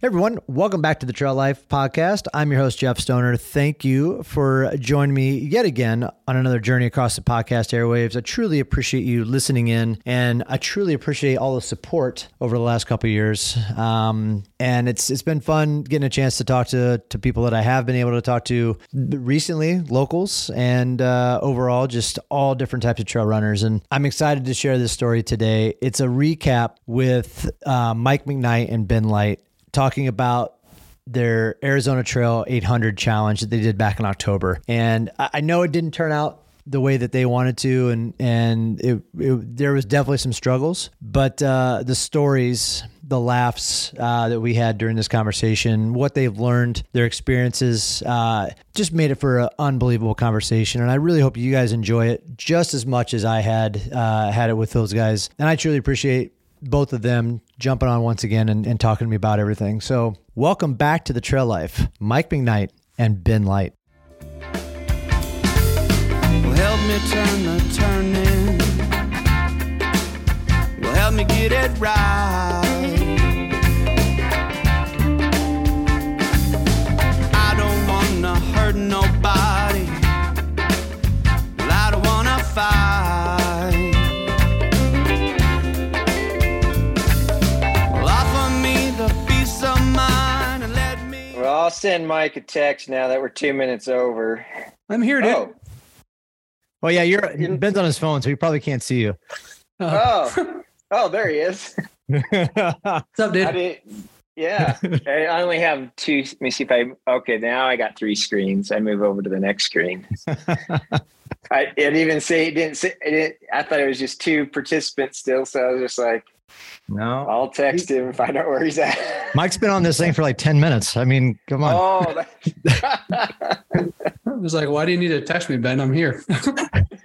Hey everyone, welcome back to the Trail Life podcast. I'm your host, Jeff Stoner. Thank you for joining me yet again on another journey across the podcast airwaves. I truly appreciate you listening in, and I truly appreciate all the support over the last couple years. Um, and it's it's been fun getting a chance to talk to to people that I have been able to talk to recently, locals, and uh, overall just all different types of trail runners. And I'm excited to share this story today. It's a recap with uh, Mike McKnight and Ben Light talking about their Arizona Trail 800 challenge that they did back in October. And I know it didn't turn out the way that they wanted to, and and it, it, there was definitely some struggles, but uh, the stories, the laughs uh, that we had during this conversation, what they've learned, their experiences, uh, just made it for an unbelievable conversation. And I really hope you guys enjoy it just as much as I had uh, had it with those guys. And I truly appreciate both of them jumping on once again and, and, talking to me about everything. So, welcome back to the Trail Life, Mike McKnight and Ben Light. Well, help me turn the turning. Well, help me get it right. I'll send Mike a text now that we're two minutes over. I'm here, dude. Oh. Well, yeah, you're Ben's on his phone, so he probably can't see you. Oh, oh, oh there he is. What's up, dude? yeah, I only have two. Let me see if I. Okay, now I got three screens. I move over to the next screen. I it even say it didn't say it. Didn't, I thought it was just two participants still, so I was just like, no, I'll text him and find out where he's at. Mike's been on this thing for like 10 minutes. I mean, come on. Oh, I was like, why do you need to text me, Ben? I'm here.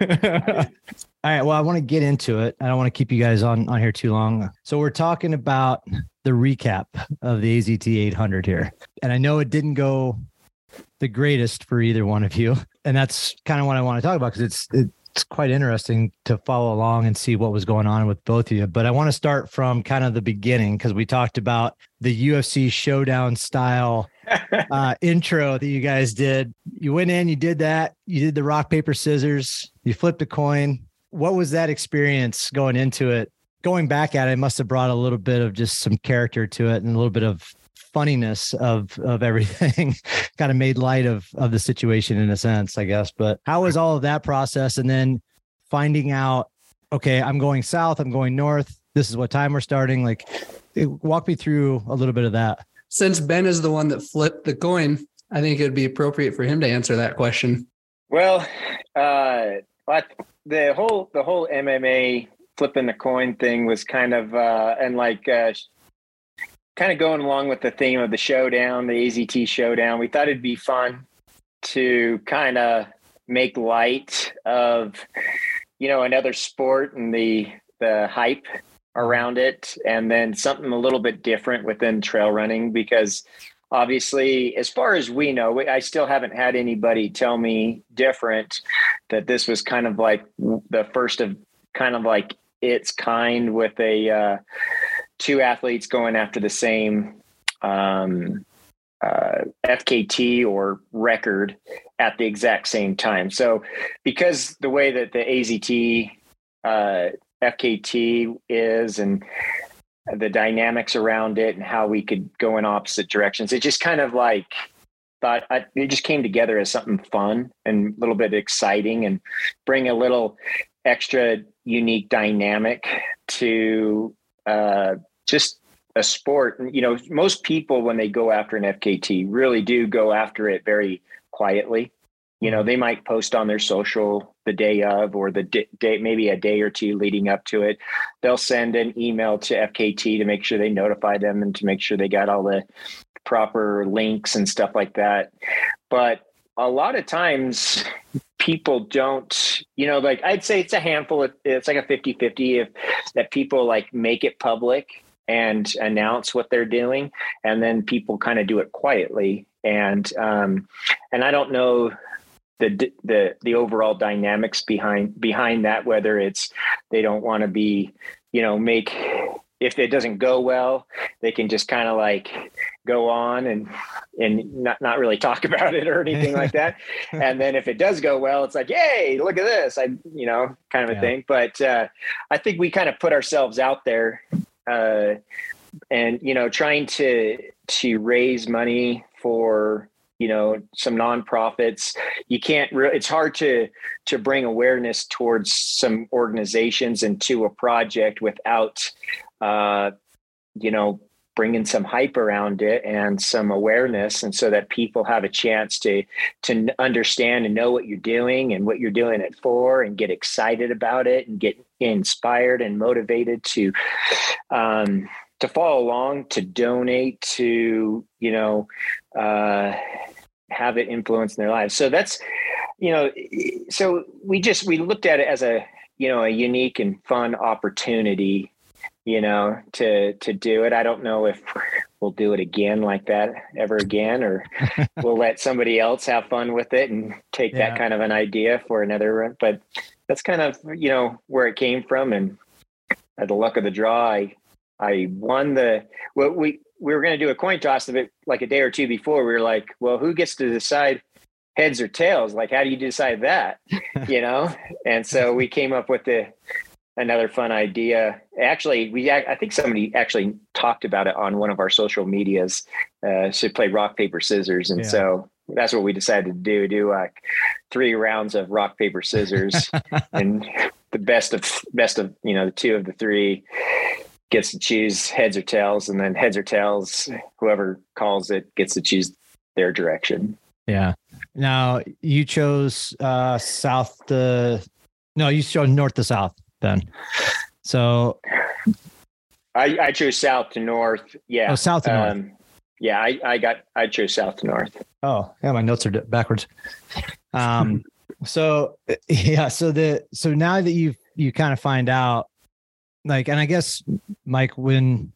All right. Well, I want to get into it. I don't want to keep you guys on, on here too long. So we're talking about the recap of the AZT 800 here. And I know it didn't go the greatest for either one of you. And that's kind of what I want to talk about because it's, it, it's quite interesting to follow along and see what was going on with both of you. But I want to start from kind of the beginning because we talked about the UFC showdown style uh, intro that you guys did. You went in, you did that, you did the rock, paper, scissors, you flipped a coin. What was that experience going into it? Going back at it, must have brought a little bit of just some character to it and a little bit of funniness of of everything kind of made light of of the situation in a sense i guess. But how was all of that process? And then finding out okay i'm going south i'm going north this is what time we're starting like walk me through a little bit of that. Since ben is the one that flipped the coin i think it would be appropriate for him to answer that question. Well uh the whole the whole mma flipping the coin thing was kind of uh and like uh kind of going along with the theme of the showdown, the AZT showdown, we thought it'd be fun to kind of make light of, you know, another sport and the the hype around it, and then something a little bit different within trail running because obviously as far as we know i still haven't had anybody tell me different that this was kind of like the first of kind of like its kind with a uh, two athletes going after the same um, uh, FKT or record at the exact same time. So, because the way that the AZT uh, FKT is and the dynamics around it and how we could go in opposite directions, it just kind of like thought I, it just came together as something fun and a little bit exciting and bring a little extra unique dynamic to uh, just a sport. You know, most people when they go after an FKT really do go after it very quietly. You know, they might post on their social the day of or the day, maybe a day or two leading up to it. They'll send an email to FKT to make sure they notify them and to make sure they got all the proper links and stuff like that. But a lot of times people don't you know like i'd say it's a handful it's like a 50-50 if that people like make it public and announce what they're doing and then people kind of do it quietly. And um and i don't know the the the overall dynamics behind behind that whether it's they don't want to be you know make if it doesn't go well they can just kind of like go on and and not not really talk about it or anything like that. And then if it does go well, it's like, yay, look at this. I you know, kind of a thing. But uh, I think we kind of put ourselves out there uh, and you know, trying to to raise money for you know some nonprofits. You can't re- it's hard to to bring awareness towards some organizations and to a project without uh you know bringing some hype around it and some awareness and so that people have a chance to to understand and know what you're doing and what you're doing it for and get excited about it and get inspired and motivated to um to follow along to donate to you know uh have it influence in their lives. So that's you know so we just we looked at it as a you know a unique and fun opportunity you know to to do it. I don't know if we'll do it again like that ever again or we'll let somebody else have fun with it and take Yeah. that kind of an idea for another run. But that's kind of you know where it came from. And at the luck of the draw i i won the well we we were going to do a coin toss of it like a day or two before. We were like well who gets to decide heads or tails? Like how do you decide that? You know? And so we came up with the another fun idea. Actually we i think somebody actually talked about it on one of our social medias. Uh so play rock paper scissors. And Yeah. so that's what we decided to do. Do like three rounds of rock paper scissors and the best of best of you know the two of the three gets to choose heads or tails and then heads or tails whoever calls it gets to choose their direction Yeah. Now you chose uh south to no, you chose north to south then. So i i chose south to north yeah oh south to north. um yeah i i got i chose south to north Oh, yeah, my notes are di- backwards. Um, so yeah, so the so now that you you kind of find out, like, and I guess Mike, when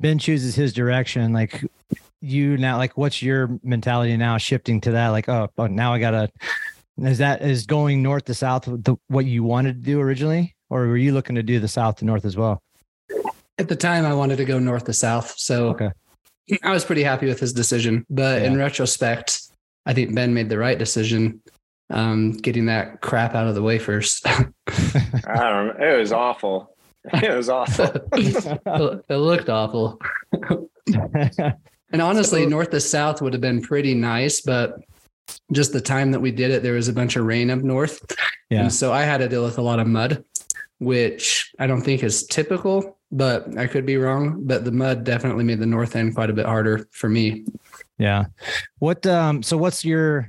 Ben chooses his direction, like you now, like, what's your mentality now shifting to that? Like, oh, oh now I gotta. Is that is going north to south the what you wanted to do originally, or were you looking to do the south to north as well? At the time, I wanted to go north to south. So Okay. I was pretty happy with his decision. But in retrospect, I think Ben made the right decision um, getting that crap out of the way first. i don't know it was awful it was awful it looked awful. And honestly, So- north to south would have been pretty nice, but just the time that we did it, there was a bunch of rain up north. Yeah. And so I had to deal with a lot of mud, which I don't think is typical, but I could be wrong. But the mud definitely made the north end quite a bit harder for me. Yeah. What um so what's your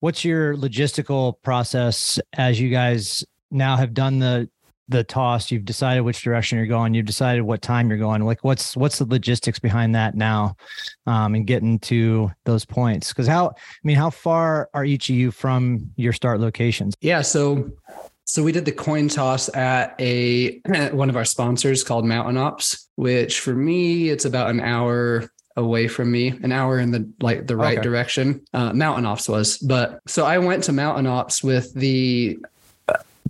what's your logistical process as you guys now have done the the toss, you've decided which direction you're going, you've decided what time you're going. Like what's what's the logistics behind that now? Um and getting to those points. Cuz how I mean how far are each of you from your start locations? Yeah. So, so we did the coin toss at a one of our sponsors called Mountain Ops, which for me it's about an hour away from me, an hour in the like the right Okay. direction. Uh, Mountain Ops was, but so I went to Mountain Ops with the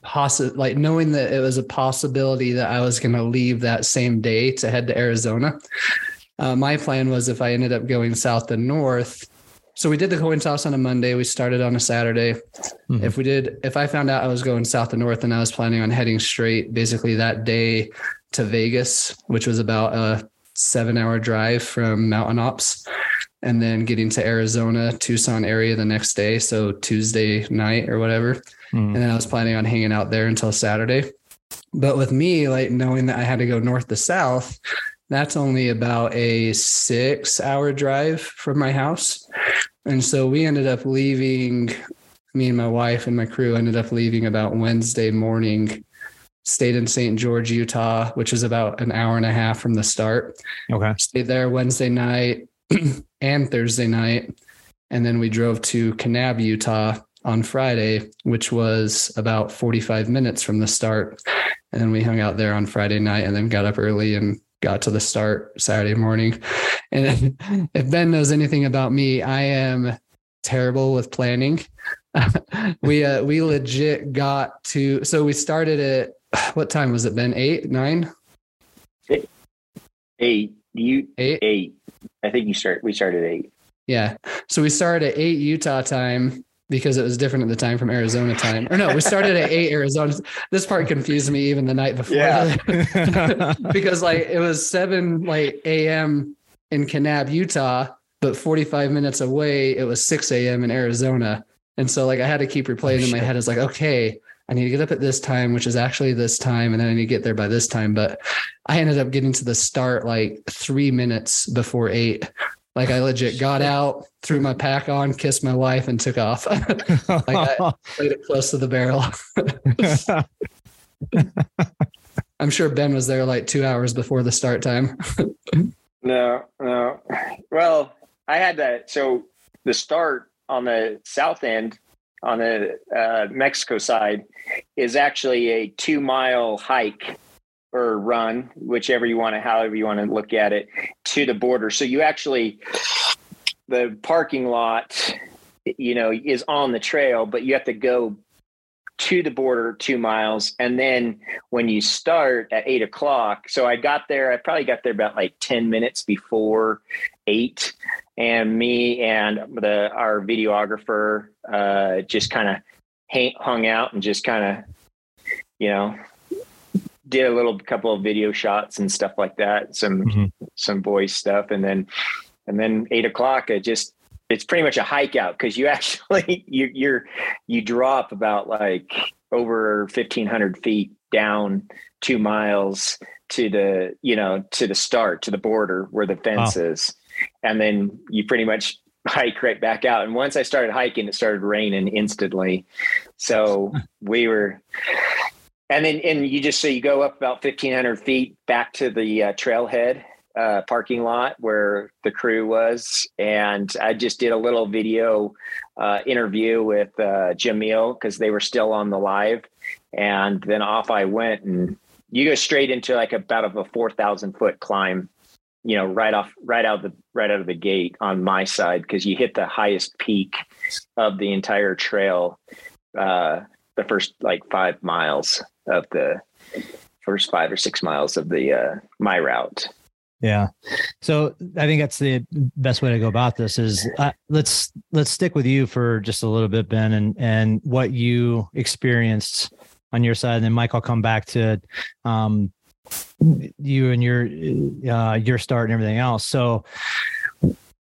possi like knowing that it was a possibility that I was going to leave that same day to head to Arizona. Uh, my plan was if I ended up going south to north. So we did the coin toss on a Monday. We started on a Saturday. Mhm. If we did, if I found out I was going south to north and I was planning on heading straight basically that day to Vegas, which was about a seven hour drive from Mountain Ops, and then getting to Arizona, Tucson area the next day. So Tuesday night or whatever. Hmm. And then I was planning on hanging out there until Saturday. But with me, like knowing that I had to go north to south, that's only about a six hour drive from my house. And so we ended up leaving, me and my wife and my crew ended up leaving about Wednesday morning, stayed in St. George, Utah, which is about an hour and a half from the start Okay. stayed there Wednesday night and Thursday night. And then we drove to Kanab, Utah on Friday, which was about 45 minutes from the start. And then we hung out there on Friday night and then got up early and got to the start Saturday morning. And if Ben knows anything about me, I am terrible with planning. we uh, we legit got to so we started at what time was it Ben? Eight, nine, eight you eight? eight I think you start. We started at eight. Yeah. So we started at eight Utah time because it was different at the time from Arizona time. Or no, we started at eight Arizona. This part confused me even the night before. Yeah. because like it was seven like AM in Kanab, Utah, but 45 minutes away, it was 6 a.m. in Arizona. And so like I had to keep replaying Oh, in my head. It's like, okay, I need to get up at this time, which is actually this time, and then I need to get there by this time. But I ended up getting to the start like three minutes before eight. Like I legit got out, threw my pack on, kissed my wife, and took off. like I- Played it close to the barrel. I'm sure Ben was there like two hours before the start time. No, no. Well, I had that. So the start on the south end, on the uh, Mexico side, is actually a two mile hike or run, whichever you want to, however you want to look at it, to the border. So you actually, the parking lot, you know, is on the trail, but you have to go to the border two miles. And then when you start at eight o'clock, so I got there, I probably got there about like 10 minutes before eight. And me and the our videographer uh, just kind of hung out and just kind of, you know, did a little couple of video shots and stuff like that, some Mhm. some voice stuff, and then and then eight o'clock, I just it's pretty much a hike out because you actually you you're you drop about like over fifteen hundred feet down two miles to the you know to the start to the border where the fence is, and then you pretty much hike right back out. And once I started hiking, it started raining instantly, so we were. And then, and you just so you go up about fifteen hundred feet back to the uh, trailhead, uh, parking lot where the crew was, and I just did a little video uh, interview with uh, Jamil because they were still on the live, and then off I went, and you go straight into like about of a four thousand foot climb, you know, right off, right out of the right out of the gate on my side because you hit the highest peak of the entire trail, uh, the first like five miles of the first five or six miles of the uh, my route. Yeah. So I think that's the best way to go about this is uh, let's let's stick with you for just a little bit, Ben, and and what you experienced on your side, and then Mike, I'll come back to um, you and your uh, your start and everything else. So.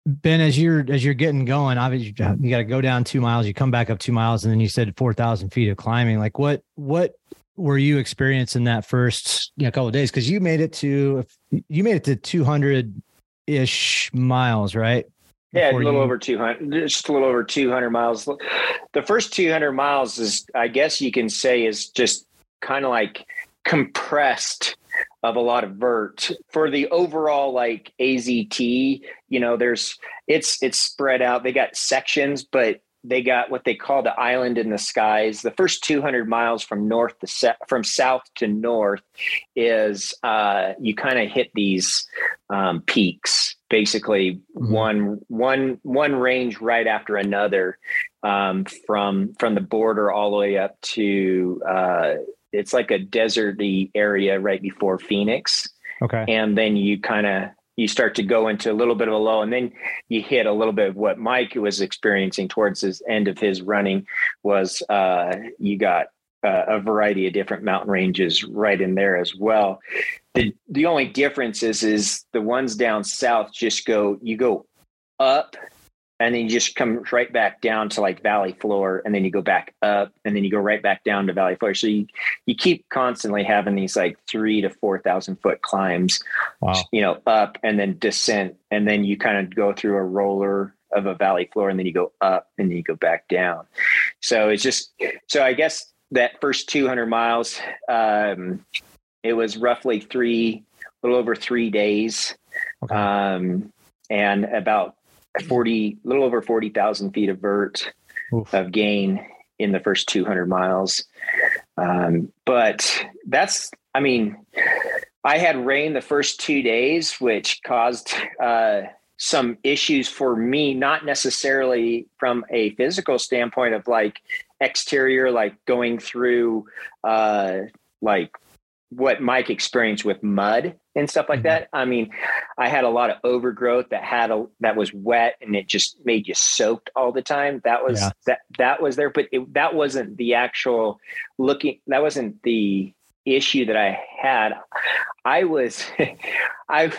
Ben, as you're as you're getting going, obviously you got to go down two miles. You come back up two miles, and then you said four thousand feet of climbing. Like what what were you experiencing that first you know, couple of days? Because you made it to you made it to two hundred ish miles, right? Yeah, a little you- over 200, just a little over 200 miles. The first 200 miles is, I guess you can say, is just kind of like compressed of a lot of vert for the overall like AZT. You know, there's it's it's spread out. They got sections, but they got what they call the island in the skies. The first 200 miles from north to se- from south to north is uh, you kind of hit these um, peaks, basically Mhm. one one one range right after another, um, from from the border all the way up to uh, it's like a deserty area right before Phoenix Okay. and then you kind of you start to go into a little bit of a low and then you hit a little bit of what mike was experiencing towards his end of his running was uh, you got uh, a variety of different mountain ranges right in there as well. The the only difference is is the ones down south just go you go up and then you just come right back down to like valley floor and then you go back up and then you go right back down to valley floor so you you keep constantly having these like three to four thousand foot climbs Wow. you know, up and then descent, and then you kind of go through a roller of a valley floor, and then you go up and then you go back down. So it's just so I guess that first 200 miles, um, it was roughly three, a little over three days, Okay. um, and about 40, a little over 40,000 feet of vert Oof. of gain in the first 200 miles. Um, but that's, I mean, I had rain the first two days, which caused uh, some issues for me, not necessarily from a physical standpoint of like exterior, like going through uh, like what Mike experienced with mud and stuff like Mhm. that. I mean, I had a lot of overgrowth that had a that was wet and it just made you soaked all the time. That was Yeah. that that was there, but it, that wasn't the actual looking. That wasn't the issue that I had. I was I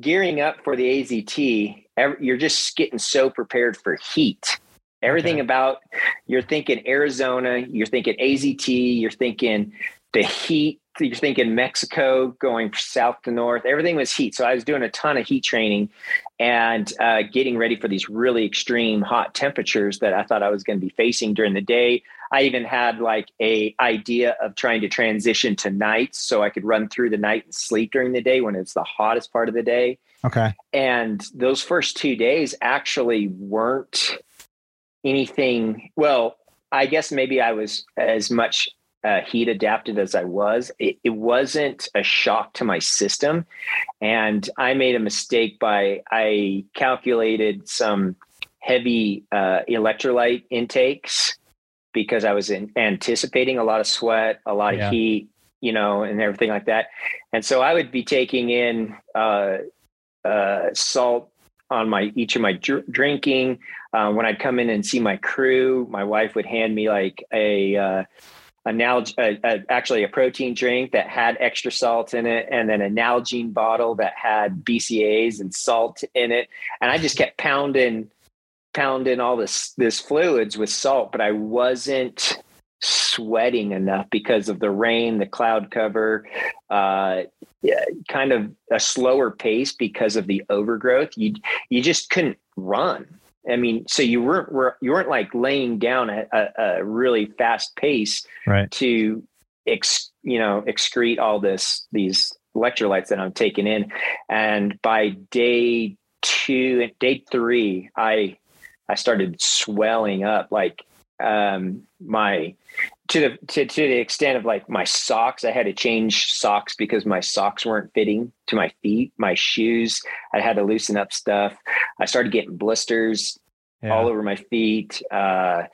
gearing up for the AZT. Every, you're just getting so prepared for heat. Everything Okay. about you're thinking Arizona, you're thinking AZT, you're thinking the heat, you're thinking Mexico going south to north. Everything was heat. So I was doing a ton of heat training and uh, getting ready for these really extreme hot temperatures that I thought I was going to be facing during the day. I even had like a idea of trying to transition to nights so I could run through the night and sleep during the day when it's the hottest part of the day. Okay. And those first two days actually weren't anything. Well, I guess maybe I was as much uh, heat adapted as I was. It, it wasn't a shock to my system. And I made a mistake by I calculated some heavy uh, electrolyte intakes because I was in, anticipating a lot of sweat, a lot Yeah. of heat, you know, and everything like that. And so I would be taking in uh, uh, salt on my each of my dr- drinking. Uh, when I'd come in and see my crew, my wife would hand me like a an alg- uh, uh, actually a protein drink that had extra salt in it, and then a Nalgene bottle that had BCAAs and salt in it. And I just kept pounding, pounding all this this fluids with salt, but I wasn't sweating enough because of the rain, the cloud cover, uh, kind of a slower pace because of the overgrowth. You you just couldn't run. I mean, so you weren't were, you weren't like laying down a, a, a really fast pace Right. to ex, you know excrete all this these electrolytes that I'm taking in. And by day two, and day three, I I started swelling up like um my to the to, to the extent of like my socks i had to change socks because my socks weren't fitting to my feet my shoes i had to loosen up stuff i started getting blisters Yeah. all over my feet uh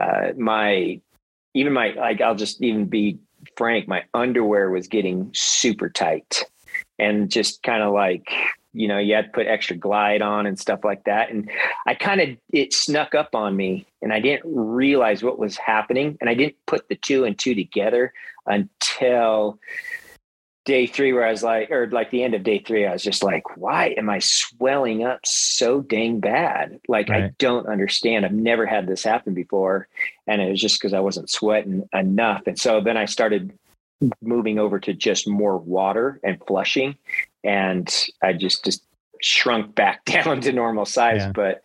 uh my even my like i'll just even be frank my underwear was getting super tight and just kind of like you know you had to put extra glide on and stuff like that. And i kind of it snuck up on me and i didn't realize what was happening. And i didn't put the two and two together until day three where i was like or like the end of day three i was just like why am i swelling up so dang bad? Like i don't understand. I've never had this happen before. And it was just because i wasn't sweating enough. And so then i started moving over to just more water and flushing and i just just shrunk back down to normal size Yeah. but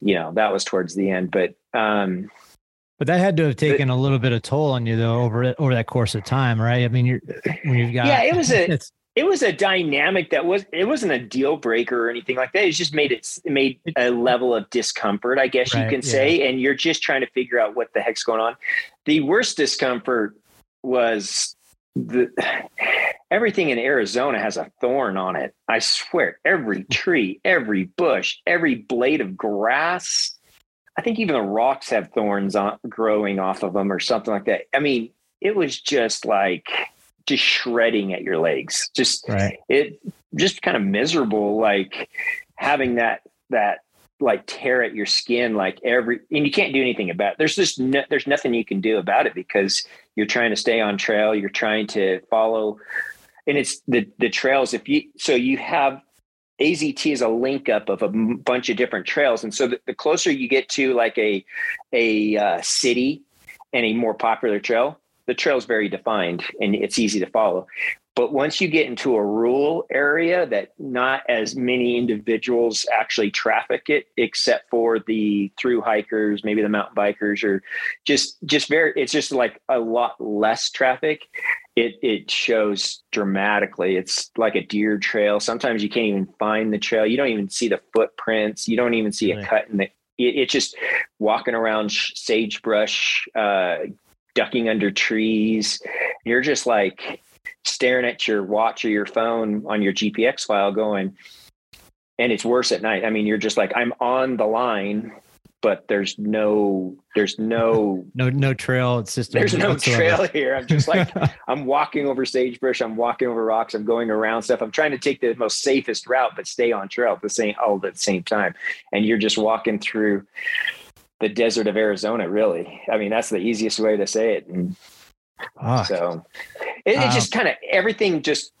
you know that was towards the end but um But that had to have taken a little bit of toll on you though over over that course of time, right? I mean, you're when you've got Yeah, it was a- it was a dynamic that was it wasn't a deal breaker or anything like that it just made it it made a level of discomfort i guess you Right, can say and you're just trying to figure out what the heck's going on the worst discomfort was the everything in arizona has a thorn on it. I swear every tree every bush every blade of grass i think even the rocks have thorns on growing off of them or something like that. I mean it was just like just shredding at your legs. Just right. it just kind of miserable like having that that like tear at your skin like every and you can't do anything about it. There's just no, there's nothing you can do about it because you're trying to stay on trail you're trying to follow and it's the the trails if you so you have AZT is a link up of a bunch of different trails and so the, the closer you get to like a a uh, city and a more popular trail the trail is very defined and it's easy to follow but once you get into a rural area that not as many individuals actually traffic it, except for the through hikers, maybe the mountain bikers, or just just very, it's just like a lot less traffic. It it shows dramatically. It's like a deer trail. Sometimes you can't even find the trail. You don't even see the footprints. You don't even see Really? a cut in the. It, it's just walking around sagebrush, uh, ducking under trees. You're just like staring at your watch or your phone on your GPX file going, and it's worse at night. I mean, you're just like, I'm on the line but there's no there's no no no trail system. there's no whatsoever. trail here. I'm just like I'm walking over sagebrush. I'm walking over rocks. I'm going around stuff. I'm trying to take the most safest route, but stay on trail at the same all at the same time. And you're just walking through the desert of Arizona. Really, I mean that's the easiest way to say it. And Ah, so it, it Wow. just kind of everything just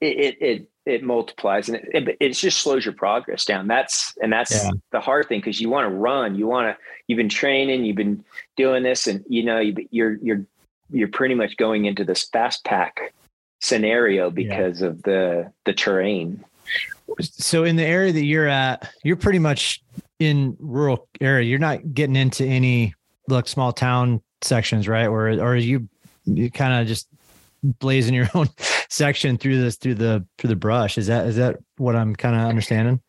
it it it, it multiplies and it, it, it just slows your progress down. That's and that's Yeah. the hard thing because you want to run. You want to. You've been training. You've been doing this, and you know you, you're you're you're pretty much going into this fast pack scenario because of the the terrain. so in the area that you're at, you're pretty much in rural area. You're not getting into any like small town sections, right? Or or are you you kind of just blazing your own section through this through the through the brush. Is that is that what I'm kind of understanding?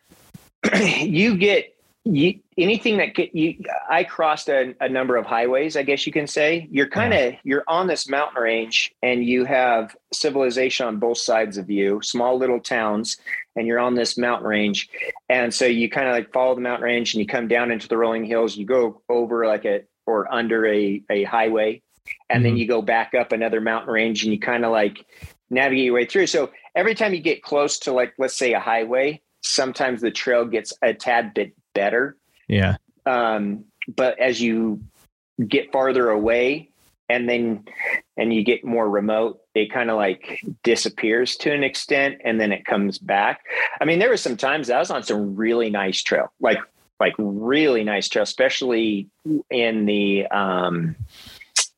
you get you anything that get you i crossed a, a number of highways i guess you can say. You're kind of you're on this mountain range and you have civilization on both sides of you small little towns and you're on this mountain range. And so you kind of like follow the mountain range and you come down into the rolling hills. You go over like a or under a, a highway and then Mhm. you go back up another mountain range and you kind of like navigate your way through so every time you get close to like let's say a highway sometimes the trail gets a tad bit better Yeah. um, but as you get farther away and then and you get more remote it kind of like disappears to an extent and then it comes back i mean there were some times i was on some really nice trail like like really nice trail especially in the um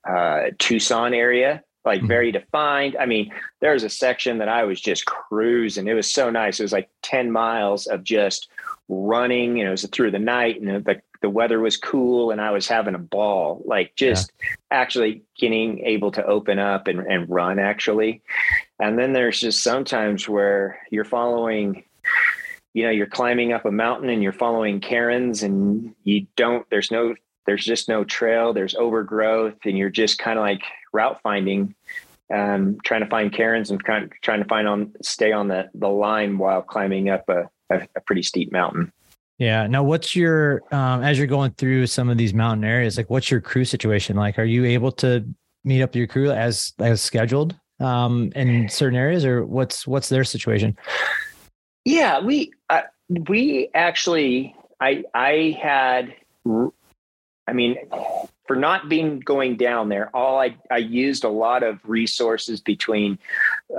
uh tucson area like Mhm. very defined i mean there was a section that i was just cruising it was so nice it was like 10 miles of just running and it was through the night and the, the weather was cool and I was having a ball, like just actually getting able to open up and, and run actually. And then there's just sometimes where you're following, you know, you're climbing up a mountain and you're following cairns and you don't, there's no, there's just no trail, there's overgrowth and you're just kind of like route finding um, trying to find cairns and kind of trying to find on stay on the the line while climbing up a, a, a pretty steep mountain. Yeah. Now, what's your um, as you're going through some of these mountain areas? Like, what's your crew situation like? Are you able to meet up with your crew as as scheduled um, in certain areas, or what's what's their situation? Yeah, we uh, we actually I I had I mean for not being going down there, all I I used a lot of resources between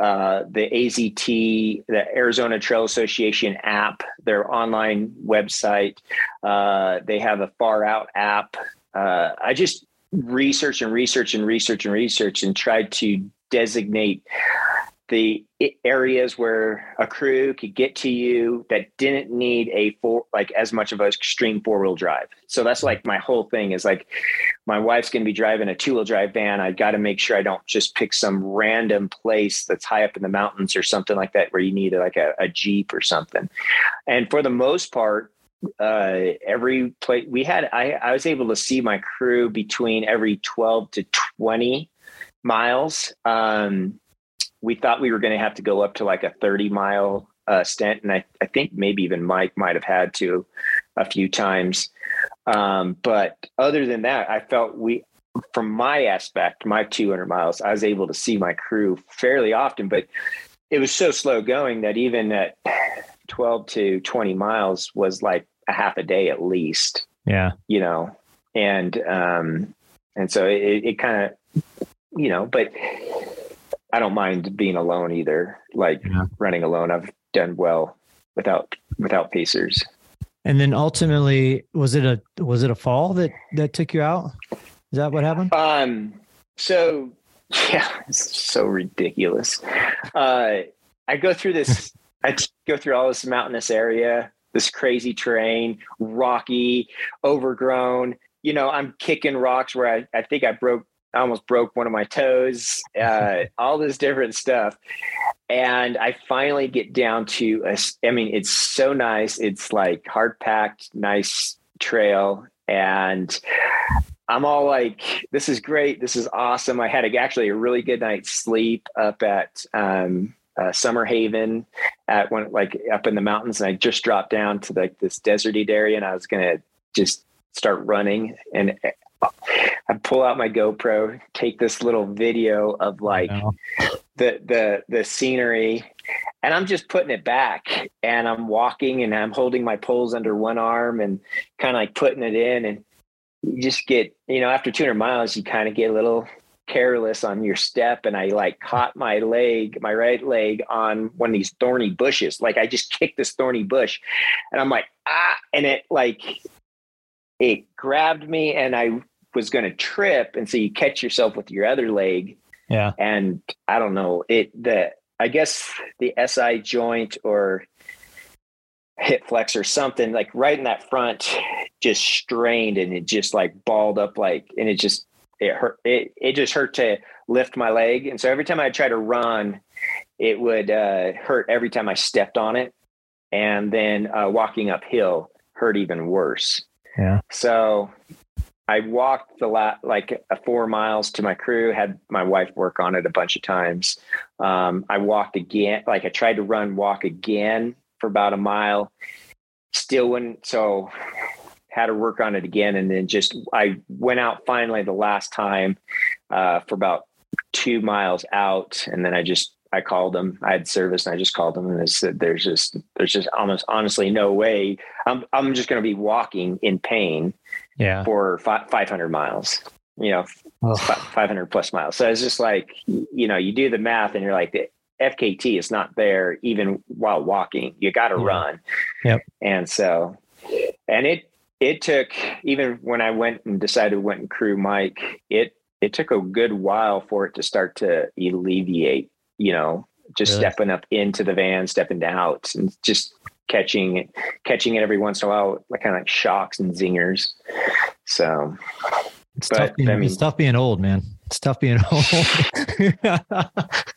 uh, the AZT, the Arizona Trail Association app, their online website. Uh, they have a Far Out app. Uh, I just research and research and research and research and tried to designate the areas where a crew could get to you that didn't need a four like as much of an extreme four wheel drive. So that's like my whole thing is like my wife's going to be driving a two wheel drive van. I got to make sure I don't just pick some random place that's high up in the mountains or something like that where you need like a, a jeep or something. And for the most part, uh, every place we had, I, I was able to see my crew between every 12 to 20 miles. Um, we thought we were going to have to go up to like a 30 mile uh, stint. And I, I think maybe even Mike might have had to a few times. Um, but other than that, I felt we, from my aspect, my 200 miles, I was able to see my crew fairly often, but it was so slow going that even at 12 to 20 miles was like a half a day at least Yeah. you know, and um, and so it, it kind of, you know, but I don't mind being alone either. Like Yeah. running alone, I've done well without without pacers. And then ultimately, was it a was it a fall that that took you out? Is that what happened? Um, so yeah, it's so ridiculous. Uh, I go through this. I go through all this mountainous area, this crazy terrain, rocky, overgrown. You know, I'm kicking rocks where I, I think I broke, I almost broke one of my toes. Uh, all this different stuff, and I finally get down to a. I mean, it's so nice. It's like hard packed, nice trail, and I'm all like, this is great. This is awesome. I had a, actually a really good night's sleep up at um, uh, Summerhaven at one, like up in the mountains. And I just dropped down to like this deserty area and I was going to just start running and I pull out my GoPro, take this little video of like the the the scenery and I'm just putting it back and I'm walking and I'm holding my poles under one arm and kind of like putting it in and you just get, you know, after 200 miles, you kind of get a little careless on your step and I like caught my leg, my right leg on one of these thorny bushes. Like I just kicked this thorny bush and I'm like, ah, and it like, it grabbed me and I was going to trip. And so you catch yourself with your other leg. Yeah. And I don't know it, the, I guess the SI joint or hip flex or something like right in that front just strained and it just like balled up like and it just it hurt it, it just hurt to lift my leg and so every time i try to run it would uh, hurt every time i stepped on it and then uh, walking uphill hurt even worse yeah so i walked the last like uh, four miles to my crew had my wife work on it a bunch of times um, i walked again like i tried to run walk again for about a mile. Still wouldn't. So had to work on it again, and then just I went out finally the last time uh, for about two miles out, and then I just I called them. I had service, and I just called them, and I said, "There's just there's just almost honestly no way. I'm I'm just going to be walking in pain, yeah, for fi- 500 miles." You know, oh. 500 plus miles. So it's just like, you know, you do the math and you're like, the FKT is not there even while walking. You got to yeah. run. Yep. And so, and it it took even when I went and decided went and crew Mike. It it took a good while for it to start to alleviate. You know, just really? stepping up into the van, stepping out, and just catching catching it every once in a while, like kind of like shocks and zingers. So, it's but, tough. Being, I mean, it's tough being old, man. It's tough being old.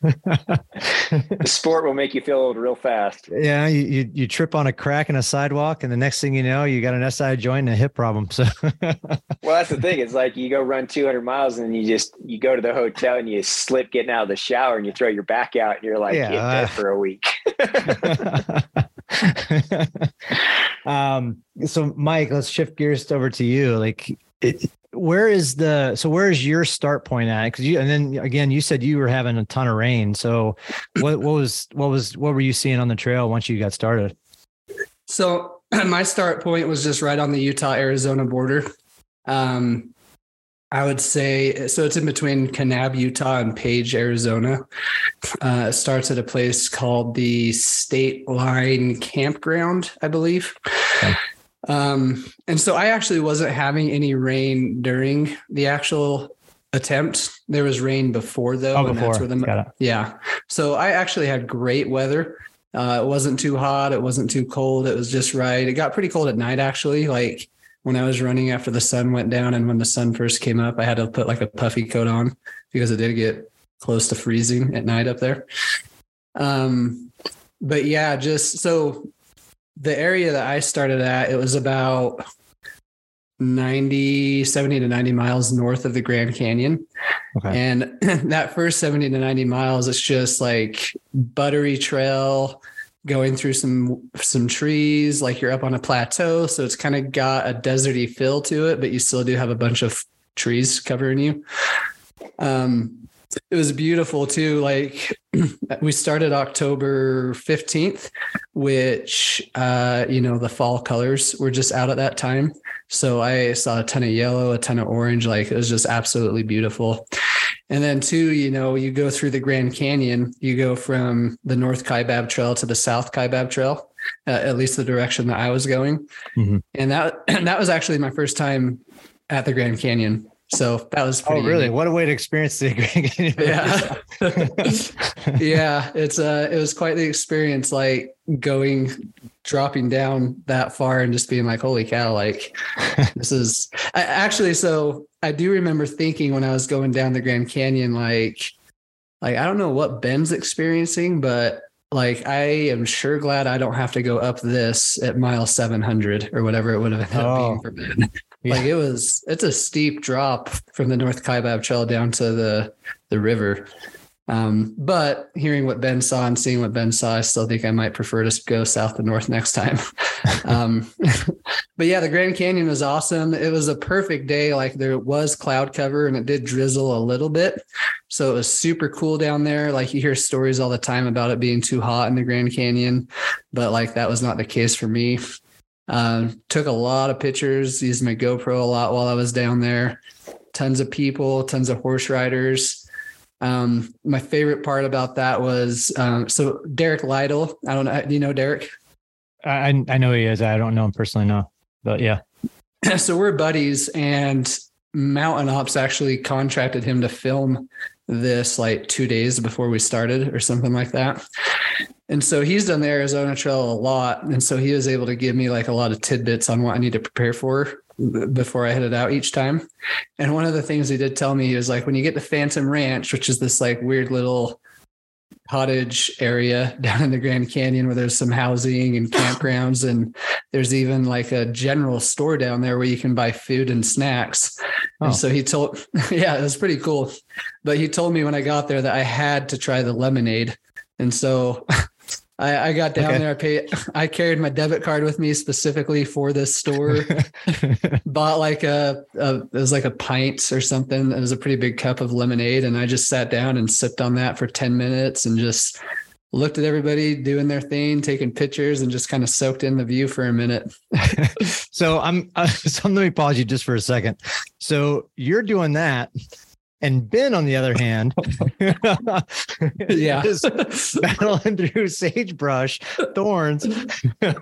the sport will make you feel old real fast. Yeah, you, you, you trip on a crack in a sidewalk, and the next thing you know, you got an SI joint and a hip problem. So, well, that's the thing. It's like you go run 200 miles, and you just you go to the hotel and you slip getting out of the shower, and you throw your back out, and you're like yeah, uh, for a week. um. So, Mike, let's shift gears over to you. Like. It, where is the so where is your start point at because you and then again you said you were having a ton of rain so what what was what was what were you seeing on the trail once you got started so my start point was just right on the utah arizona border um I would say so. It's in between Kanab, Utah, and Page, Arizona. Uh, it starts at a place called the State Line Campground, I believe. Okay. Um, and so I actually wasn't having any rain during the actual attempt. There was rain before though, oh, and before. the yeah. So I actually had great weather. Uh, it wasn't too hot. It wasn't too cold. It was just right. It got pretty cold at night actually. Like when I was running after the sun went down and when the sun first came up, I had to put like a puffy coat on because it did get close to freezing at night up there. Um, but yeah, just so the area that I started at, it was about 90, 70 to 90 miles north of the Grand Canyon. Okay. And that first 70 to 90 miles, it's just like buttery trail going through some some trees like you're up on a plateau so it's kind of got a deserty feel to it but you still do have a bunch of trees covering you um it was beautiful too. Like we started October 15th, which, uh, you know, the fall colors were just out at that time. So I saw a ton of yellow, a ton of orange. Like it was just absolutely beautiful. And then two, you know, you go through the Grand Canyon, you go from the North Kaibab Trail to the South Kaibab Trail, uh, at least the direction that I was going. Mm-hmm. And that, that was actually my first time at the Grand Canyon. So that was oh really? Unique. What a way to experience the Grand Canyon. yeah, yeah. It's uh, it was quite the experience. Like going, dropping down that far, and just being like, "Holy cow!" Like this is I, actually. So I do remember thinking when I was going down the Grand Canyon, like, like I don't know what Ben's experiencing, but like I am sure glad I don't have to go up this at mile 700 or whatever it would have ended oh. up being oh. for Ben. Yeah. Like it was, it's a steep drop from the North Kaibab Trail down to the the river. Um, but hearing what Ben saw and seeing what Ben saw, I still think I might prefer to go south to north next time. um, but yeah, the Grand Canyon was awesome. It was a perfect day. Like there was cloud cover and it did drizzle a little bit. So it was super cool down there. Like you hear stories all the time about it being too hot in the Grand Canyon, but like that was not the case for me. Um, took a lot of pictures, used my GoPro a lot while I was down there. Tons of people, tons of horse riders um, my favorite part about that was um, so Derek Lytle. I don't know. Do you know Derek? I I know he is. I don't know him personally, no, but yeah. so we're buddies, and Mountain Ops actually contracted him to film this like two days before we started or something like that. And so he's done the Arizona Trail a lot. And so he was able to give me like a lot of tidbits on what I need to prepare for before I headed out each time. And one of the things he did tell me was like, when you get to Phantom Ranch, which is this like weird little cottage area down in the Grand Canyon where there's some housing and campgrounds and there's even like a general store down there where you can buy food and snacks. Oh. And so he told yeah, it was pretty cool. But he told me when I got there that I had to try the lemonade. And so I, I got down okay. there. I paid. I carried my debit card with me specifically for this store. Bought like a, a, it was like a pint or something. It was a pretty big cup of lemonade, and I just sat down and sipped on that for ten minutes and just looked at everybody doing their thing, taking pictures, and just kind of soaked in the view for a minute. so I'm. Uh, so let me pause you just for a second. So you're doing that and Ben, on the other hand, yeah, is battling through sagebrush, thorns. I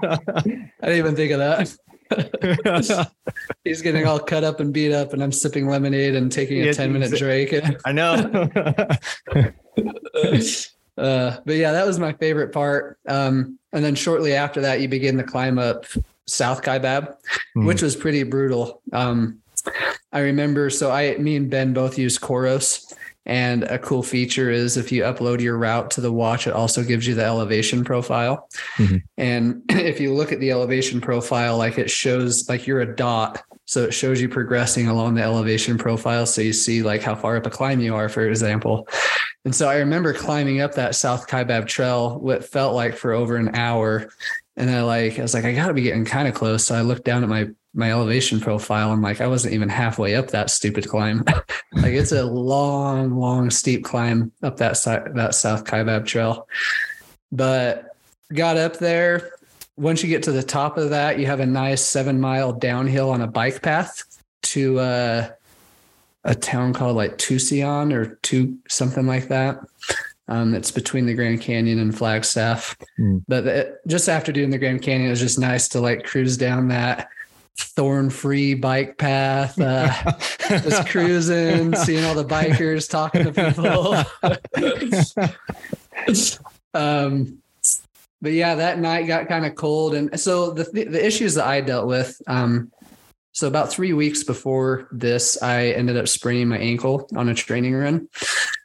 didn't even think of that. He's getting all cut up and beat up, and I'm sipping lemonade and taking a 10 minute break. I know. uh, but yeah, that was my favorite part. Um, and then shortly after that, you begin the climb up South Kaibab, mm. which was pretty brutal. Um, I remember, so I, me and Ben both use Coros. And a cool feature is if you upload your route to the watch, it also gives you the elevation profile. Mm-hmm. And if you look at the elevation profile, like it shows like you're a dot. So it shows you progressing along the elevation profile. So you see like how far up a climb you are, for example. And so I remember climbing up that South Kaibab trail, what felt like for over an hour. And I like, I was like, I gotta be getting kind of close. So I looked down at my my elevation profile. I'm like, I wasn't even halfway up that stupid climb. like it's a long, long, steep climb up that side, that South Kaibab trail. But got up there. Once you get to the top of that, you have a nice seven mile downhill on a bike path to uh, a town called like Tusayan or two something like that. Um, it's between the Grand Canyon and Flagstaff. Mm. But the, just after doing the Grand Canyon, it was just nice to like cruise down that thorn free bike path, uh, just cruising, seeing all the bikers, talking to people. um, but yeah, that night got kind of cold. And so the, the issues that I dealt with, um, so about three weeks before this, I ended up spraining my ankle on a training run.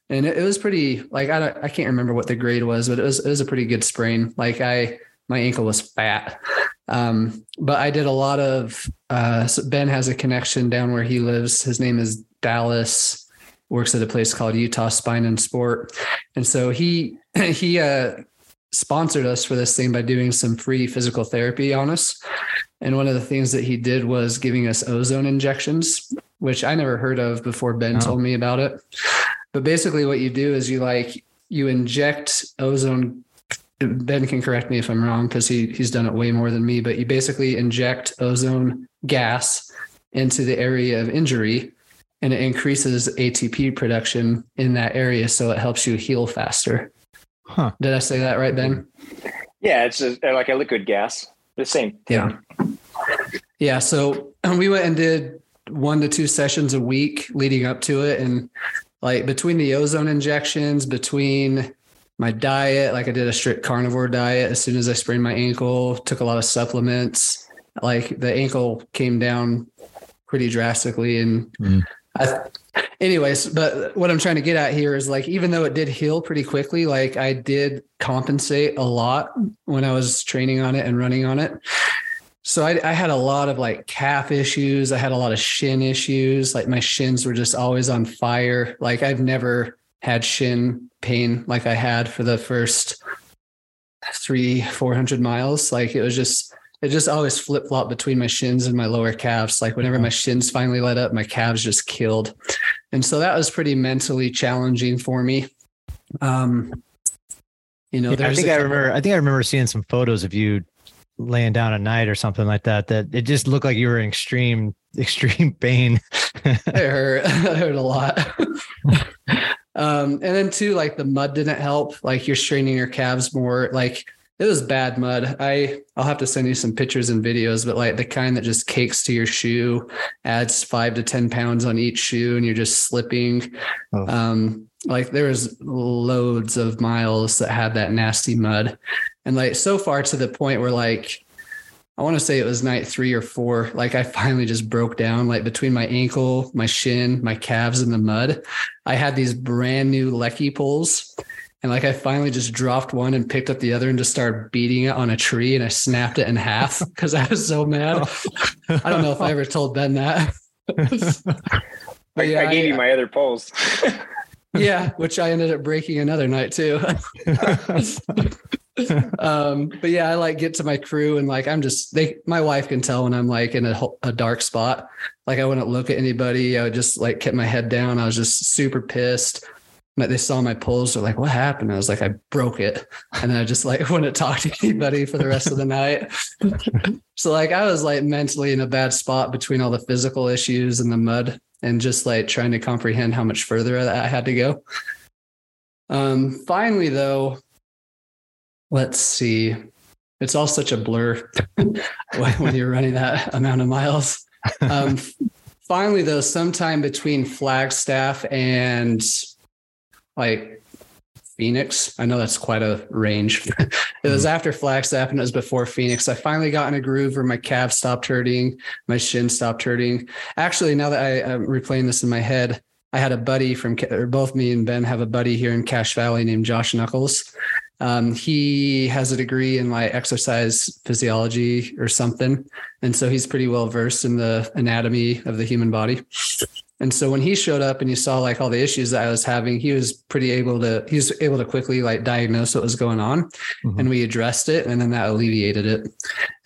And it, it was pretty like, I don't, I can't remember what the grade was, but it was, it was a pretty good sprain. Like I, my ankle was fat. Um, but I did a lot of, uh, so Ben has a connection down where he lives. His name is Dallas, works at a place called Utah Spine and Sport. And so he, he, uh, sponsored us for this thing by doing some free physical therapy on us. And one of the things that he did was giving us ozone injections, which I never heard of before Ben oh. told me about it. But basically what you do is you like you inject ozone Ben can correct me if I'm wrong because he he's done it way more than me, but you basically inject ozone gas into the area of injury and it increases ATP production in that area so it helps you heal faster. Huh. Did I say that right, Ben? Yeah, it's a, uh, like a liquid gas. The same. Yeah. Yeah. So we went and did one to two sessions a week leading up to it. And like between the ozone injections, between my diet. Like I did a strict carnivore diet as soon as I sprained my ankle, took a lot of supplements. Like the ankle came down pretty drastically. And mm. I, anyways, but what I'm trying to get at here is like, even though it did heal pretty quickly, like I did compensate a lot when I was training on it and running on it. So I, I, had a lot of like calf issues. I had a lot of shin issues. Like my shins were just always on fire. Like I've never had shin pain like I had for the first three, 400 miles. Like it was just, it just always flip flop between my shins and my lower calves. Like whenever my shins finally let up, my calves just killed. And so that was pretty mentally challenging for me. Um, you know, Yeah, I think I remember. I think I remember seeing some photos of you laying down at night or something like that. That it just looked like you were in extreme, extreme pain. it hurt, it hurt a lot. um, and then too, like the mud didn't help. Like you're straining your calves more. Like it was bad mud. I I'll have to send you some pictures and videos, but like the kind that just cakes to your shoe, adds five to ten pounds on each shoe, and you're just slipping. Oh. Um, like there was loads of miles that had that nasty mud, and like so far to the point where like I want to say it was night three or four. Like I finally just broke down, like between my ankle, my shin, my calves, and the mud. I had these brand new Leki poles. And like I finally just dropped one and picked up the other and just started beating it on a tree and I snapped it in half because I was so mad. I don't know if I ever told Ben that. I, But yeah, I gave I- you my other poles. yeah, which I ended up breaking another night too. um, but yeah, I like get to my crew and like I'm just they my wife can tell when I'm like in a, a dark spot. Like I wouldn't look at anybody. I would just like keep my head down. I was just super pissed. Like they saw my poles, they're like, "What happened?" I was like, "I broke it," and then I just like wouldn't talk to anybody for the rest of the night. so like I was like mentally in a bad spot between all the physical issues and the mud, and just like trying to comprehend how much further I had to go. Um, finally, though, let's see. It's all such a blur when you're running that amount of miles. Um, finally, though, sometime between Flagstaff and like Phoenix, I know that's quite a range. it was after Flagstaff and it was before Phoenix. I finally got in a groove where my calves stopped hurting, my shin stopped hurting. Actually, now that I, I'm replaying this in my head, I had a buddy from, or both me and Ben have a buddy here in Cache Valley named Josh Knuckles. Um, he has a degree in like exercise physiology or something. And so he's pretty well versed in the anatomy of the human body. And so when he showed up and you saw like all the issues that I was having, he was pretty able to, he was able to quickly like diagnose what was going on Mhm. and we addressed it and then that alleviated it.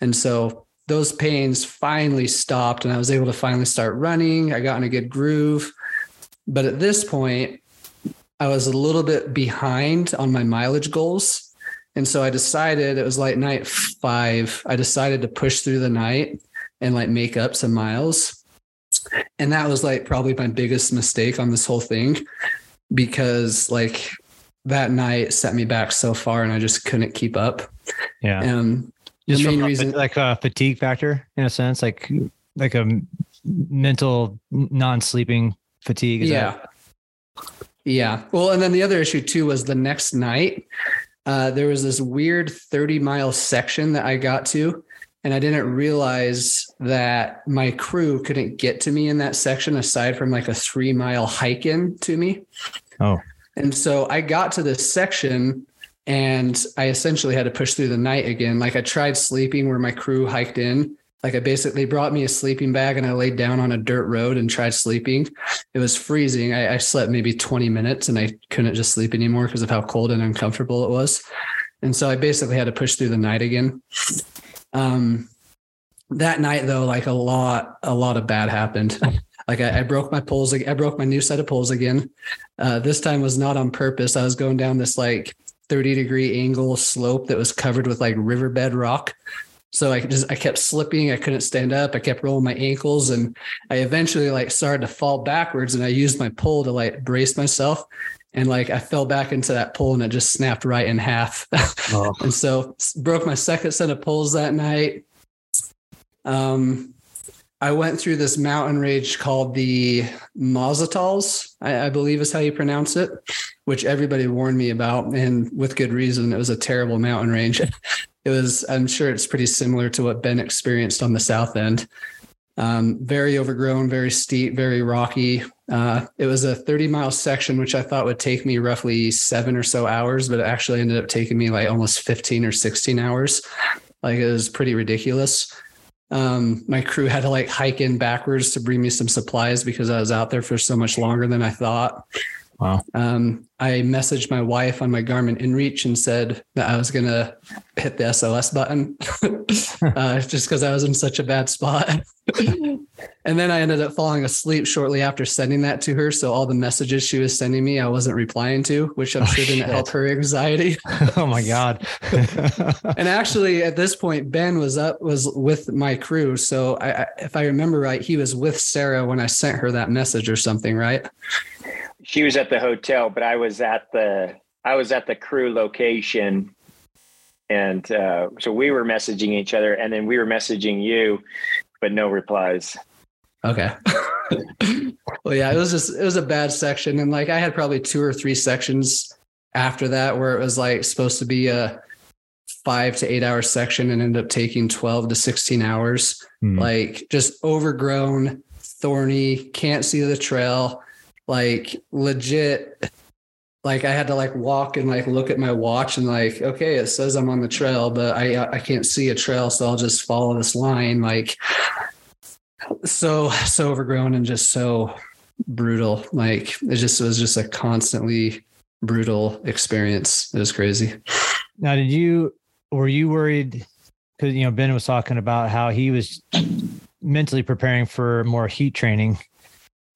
And so those pains finally stopped and I was able to finally start running. I got in a good groove. But at this point, I was a little bit behind on my mileage goals. And so I decided it was like night five. I decided to push through the night and like make up some miles. And that was like probably my biggest mistake on this whole thing because like that night set me back so far and I just couldn't keep up. yeah. Um, just the main reason- like a fatigue factor in a sense, like like a mental non-sleeping fatigue. Is yeah. that- Yeah. Well, and then the other issue too was the next night, uh, there was this weird 30 mile section that I got to, and I didn't realize that my crew couldn't get to me in that section aside from like a three mile hike in to me. Oh. And so I got to this section and I essentially had to push through the night again. Like I tried sleeping where my crew hiked in. Like I basically brought me a sleeping bag and I laid down on a dirt road and tried sleeping. It was freezing. I, I slept maybe 20 minutes and I couldn't just sleep anymore because of how cold and uncomfortable it was. And so I basically had to push through the night again. Um, that night though, like a lot, a lot of bad happened. Like I, I broke my poles. I broke my new set of poles again. Uh, this time was not on purpose. I was going down this like 30 degree angle slope that was covered with like riverbed rock. So I just I kept slipping. I couldn't stand up. I kept rolling my ankles, and I eventually like started to fall backwards. And I used my pole to like brace myself, and like I fell back into that pole, and it just snapped right in half. Oh. and so broke my second set of poles that night. Um, I went through this mountain range called the Mazatals, I, I believe is how you pronounce it, which everybody warned me about, and with good reason. It was a terrible mountain range. It was, I'm sure it's pretty similar to what Ben experienced on the south end. Um, very overgrown, very steep, very rocky. Uh, it was a 30 mile section, which I thought would take me roughly seven or so hours, but it actually ended up taking me like almost 15 or 16 hours. Like it was pretty ridiculous. Um, my crew had to like hike in backwards to bring me some supplies because I was out there for so much longer than I thought. Wow. Um, I messaged my wife on my Garmin InReach and said that I was going to hit the SOS button uh, just because I was in such a bad spot. and then I ended up falling asleep shortly after sending that to her. So all the messages she was sending me, I wasn't replying to, which I'm Oh, sure didn't shit. help her anxiety. oh my God. and actually, at this point, Ben was up was with my crew. So I, I, if I remember right, he was with Sarah when I sent her that message or something, right? She was at the hotel, but I was at the I was at the crew location, and uh, so we were messaging each other, and then we were messaging you, but no replies. Okay. well, yeah, it was just it was a bad section, and like I had probably two or three sections after that where it was like supposed to be a five to eight hour section and ended up taking 12 to 16 hours Hmm. like just overgrown thorny can't see the trail like legit like i had to like walk and like look at my watch and like okay it says i'm on the trail but i i can't see a trail so i'll just follow this line like so so overgrown and just so brutal. Like it just it was just a constantly brutal experience. It was crazy. Now, did you were you worried? Because you know Ben was talking about how he was mentally preparing for more heat training,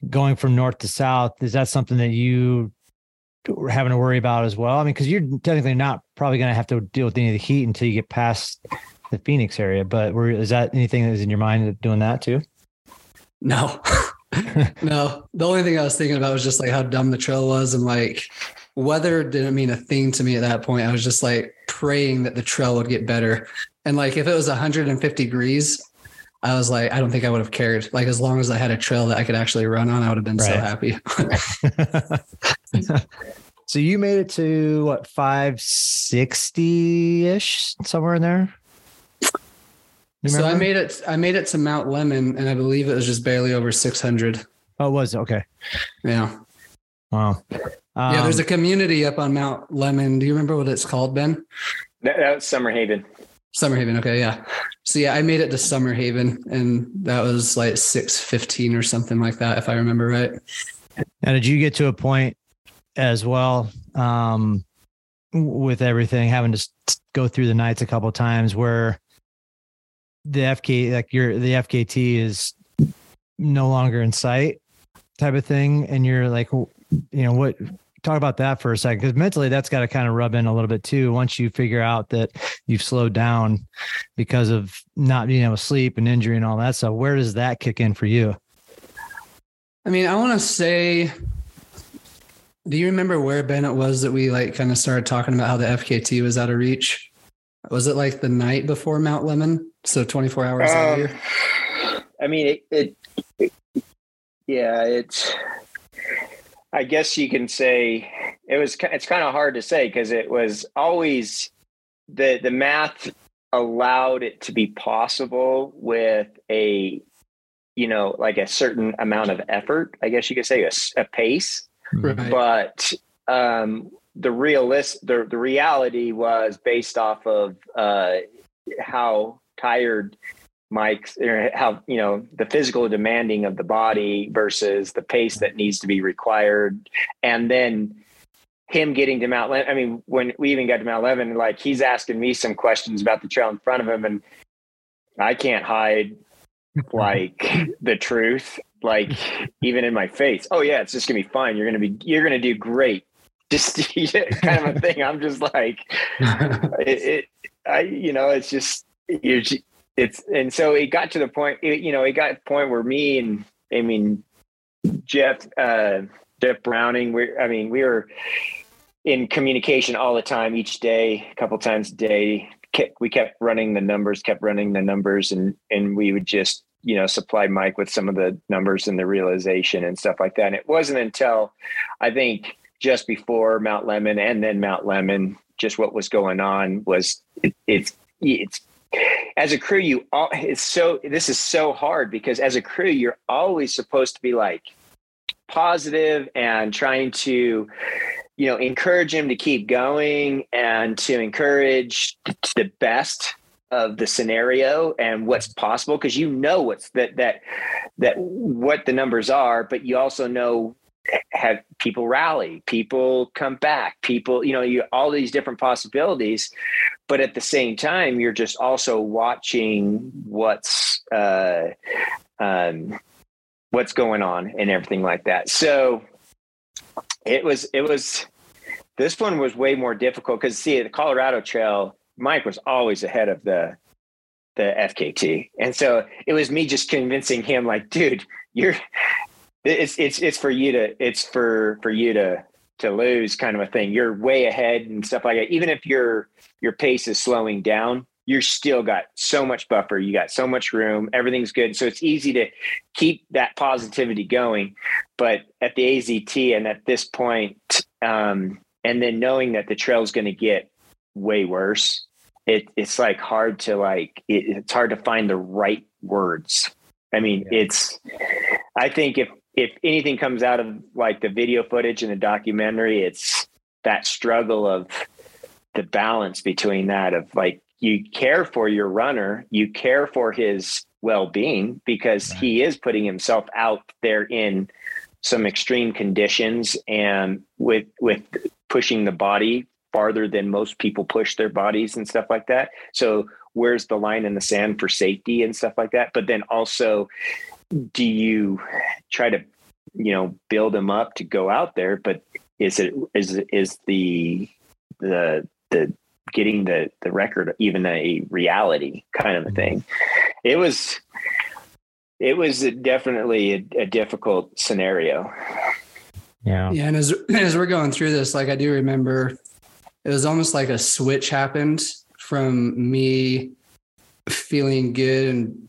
going from north to south. Is that something that you were having to worry about as well? I mean, because you're technically not probably going to have to deal with any of the heat until you get past the Phoenix area. But were, is that anything that is in your mind doing that too? No, no. The only thing I was thinking about was just like how dumb the trail was, and like weather didn't mean a thing to me at that point. I was just like praying that the trail would get better, and like if it was 150 degrees, I was like, I don't think I would have cared. Like as long as I had a trail that I could actually run on, I would have been so happy. so you made it to what 560 ish somewhere in there so I made it. I made it to Mount Lemmon, and I believe it was just barely over 600. oh it was okay Yeah, wow yeah. There's a Um, community up on Mount Lemmon. Do you remember what it's called, Ben? That, that was Summerhaven. Summerhaven. Okay, yeah. So yeah, I made it to Summerhaven, and that was like six fifteen or something like that, if I remember right. Now, did you get to a point as well um, with everything having to go through the nights a couple times where the FK like your the FKT is no longer in sight type of thing, and you're like, you know, what? Talk about that for a second, because mentally that's got to kind of rub in a little bit too. Once you figure out that you've slowed down because of not being able to sleep and injury and all that stuff, where does that kick in for you? I mean, I want to say, do you remember where bennett was that we like kind of started talking about how the FKT was out of reach? Was it like the night before Mount Lemmon? So 24 hours Um, earlier? I mean, it, it, it- yeah, it's, I guess you can say it was, it's kind of hard to say because it was always the, the math allowed it to be possible with a, you know, like a certain amount of effort, I guess you could say a pace Right. but um, the realist the, the reality was based off of uh, how tired Mike's or how you know the physical demanding of the body versus the pace that needs to be required and then him getting to Mount Lemmon. I mean, when we even got to Mount Lemmon, like he's asking me some questions about the trail in front of him, and I can't hide like the truth, like even in my face. Oh yeah, it's just gonna be fine. You're gonna be, you're gonna do great. Just kind of a thing. I'm just like, it, it I, you know, it's just, you're, ju- it's, and so it got to the point, it, you know, it got to the point where me and, I mean, Jeff, uh, Jeff Browning, we, I mean, we were in communication all the time, each day, a couple times a day. We kept running the numbers, kept running the numbers, and and we would just, you know, supply Mike with some of the numbers and the realization and stuff like that. And it wasn't until I think just before Mount Lemmon and then Mount Lemmon, just what was going on was it, it's it's as a crew you all it's so this is so hard because as a crew you're always supposed to be like positive and trying to you know encourage him to keep going and to encourage the best of the scenario and what's possible because you know what's that that that what the numbers are but you also know have people rally, people come back, people, you know, you all these different possibilities. But at the same time, you're just also watching what's uh, um, what's going on and everything like that. So it was it was this one was way more difficult because see the Colorado Trail, Mike was always ahead of the the FKT, and so it was me just convincing him like, dude, you're it's it's it's for you to it's for for you to to lose kind of a thing. You're way ahead and stuff like that. Even if your your pace is slowing down, you're still got so much buffer. You got so much room. Everything's good. So it's easy to keep that positivity going. But at the AZT and at this point, um, and then knowing that the trail is going to get way worse, it, it's like hard to like it, it's hard to find the right words. I mean, yeah. it's. I think if if anything comes out of like the video footage and the documentary, it's that struggle of the balance between that of like you care for your runner, you care for his well-being because right. he is putting himself out there in some extreme conditions and with with pushing the body farther than most people push their bodies and stuff like that. So where's the line in the sand for safety and stuff like that? But then also do you try to you know build them up to go out there? But is it is is the the the getting the the record even a reality kind of a mm-hmm. thing? It was it was definitely a, a difficult scenario. Yeah. Yeah and as as we're going through this like i do remember it was almost like a switch happened from me feeling good and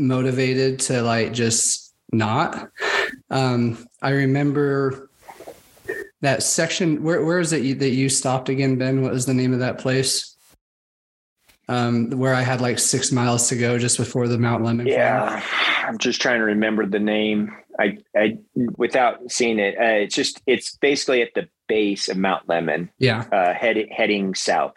motivated to like just not. Um, I remember that section. Where where is it you, that you stopped again, Ben? What was the name of that place? Um, where I had like six miles to go just before the Mount Lemmon. Yeah, I'm just trying to remember the name. I, I without seeing it, uh, it's just it's basically at the base of Mount Lemmon. Yeah, uh, head, heading south.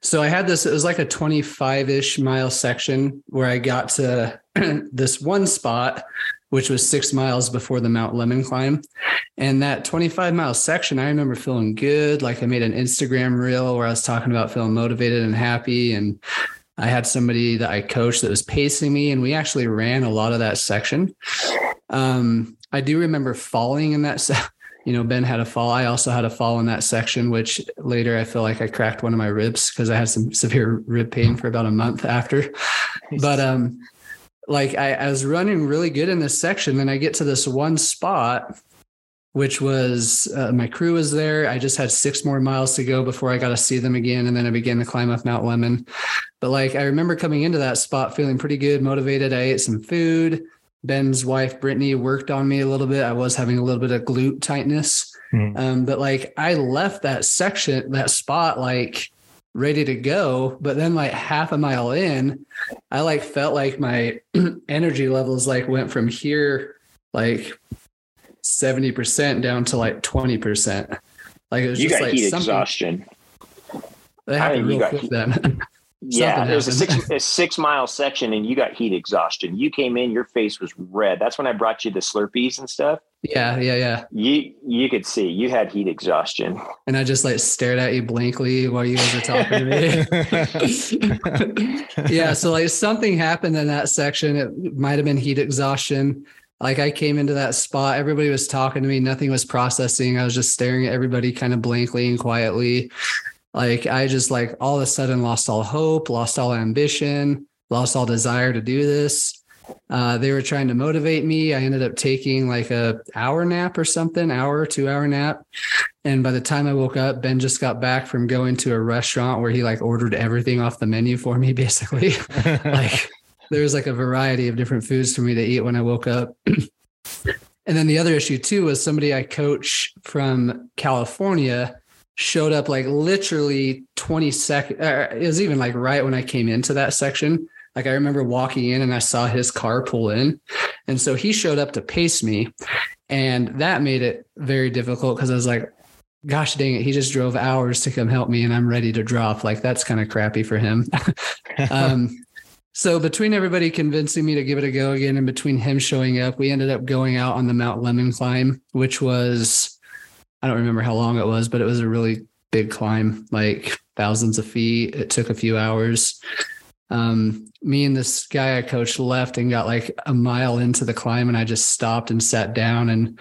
So I had this, it was like a 25 ish mile section where I got to this one spot, which was six miles before the Mount Lemmon climb. And that 25 mile section, I remember feeling good. Like I made an Instagram reel where I was talking about feeling motivated and happy. And I had somebody that I coached that was pacing me, and we actually ran a lot of that section. Um, I do remember falling in that section you know, Ben had a fall. I also had a fall in that section, which later I feel like I cracked one of my ribs because I had some severe rib pain for about a month after. But um, like I, I was running really good in this section, and I get to this one spot, which was uh, my crew was there. I just had six more miles to go before I got to see them again, and then I began to climb up Mount Lemmon. But like I remember coming into that spot feeling pretty good, motivated. I ate some food. Ben's wife Brittany worked on me a little bit. I was having a little bit of glute tightness, mm. um, but like I left that section, that spot, like ready to go. But then, like half a mile in, I like felt like my energy levels like went from here, like seventy percent down to like twenty percent. Like it was you just got like heat exhaustion. That happened real quick then. yeah, there's a six, a six mile section and you got heat exhaustion. You came in, your face was red. That's when I brought you the Slurpees and stuff. Yeah, yeah, yeah. You you could see you had heat exhaustion. And I just like stared at you blankly while you guys were talking to me. yeah, so like something happened in that section. It might have been heat exhaustion. Like I came into that spot, everybody was talking to me, nothing was processing. I was just staring at everybody kind of blankly and quietly. Like I just like all of a sudden lost all hope, lost all ambition, lost all desire to do this. Uh, they were trying to motivate me. I ended up taking like a hour nap or something, hour, two hour nap. And by the time I woke up, Ben just got back from going to a restaurant where he like ordered everything off the menu for me, basically. like there was like a variety of different foods for me to eat when I woke up. and then the other issue too was somebody I coach from California showed up like literally 20 seconds. Uh, it was even like right when I came into that section. Like I remember walking in and I saw his car pull in. And so he showed up to pace me. And that made it very difficult because I was like, gosh dang it, he just drove hours to come help me and I'm ready to drop. Like that's kind of crappy for him. um, so between everybody convincing me to give it a go again and between him showing up, we ended up going out on the Mount Lemmon climb, which was I don't remember how long it was, but it was a really big climb, like thousands of feet. It took a few hours. Um, me and this guy I coached left and got like a mile into the climb, and I just stopped and sat down and